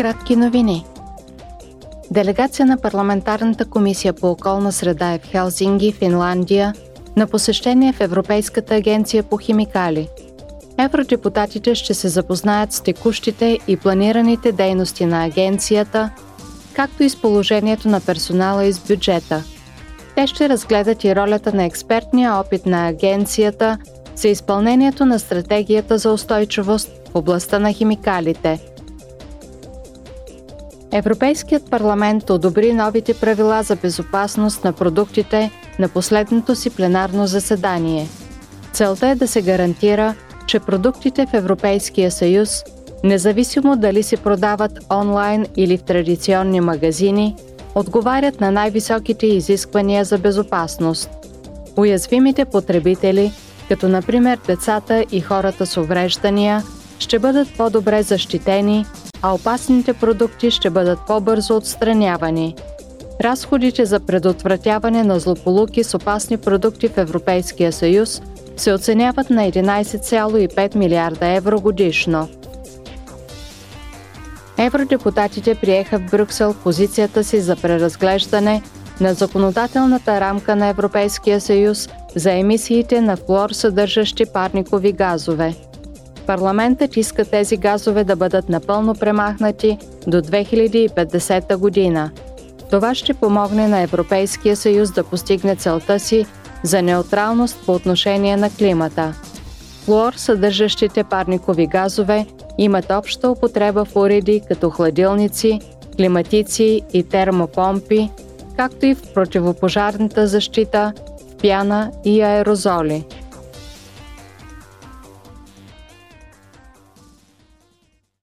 Кратки новини. Делегация на Парламентарната комисия по околна среда е в Хелзинги, Финландия, на посещение в Европейската агенция по химикали. Евродепутатите ще се запознаят с текущите и планираните дейности на агенцията, както и с положението на персонала и с бюджета. Те ще разгледат и ролята на експертния опит на агенцията за изпълнението на стратегията за устойчивост в областта на химикалите – Европейският парламент одобри новите правила за безопасност на продуктите на последното си пленарно заседание. Целта е да се гарантира, че продуктите в Европейския съюз, независимо дали се продават онлайн или в традиционни магазини, отговарят на най-високите изисквания за безопасност. Уязвимите потребители, като например децата и хората с увреждания, ще бъдат по-добре защитени а опасните продукти ще бъдат по-бързо отстранявани. Разходите за предотвратяване на злополуки с опасни продукти в Европейския съюз се оценяват на 11,5 милиарда евро годишно. Евродепутатите приеха в Брюксел позицията си за преразглеждане на законодателната рамка на Европейския съюз за емисиите на флор съдържащи парникови газове – Парламентът иска тези газове да бъдат напълно премахнати до 2050 година. Това ще помогне на Европейския съюз да постигне целта си за неутралност по отношение на климата. Флуор, съдържащите парникови газове, имат обща употреба в уреди като хладилници, климатици и термопомпи, както и в противопожарната защита, в пяна и аерозоли –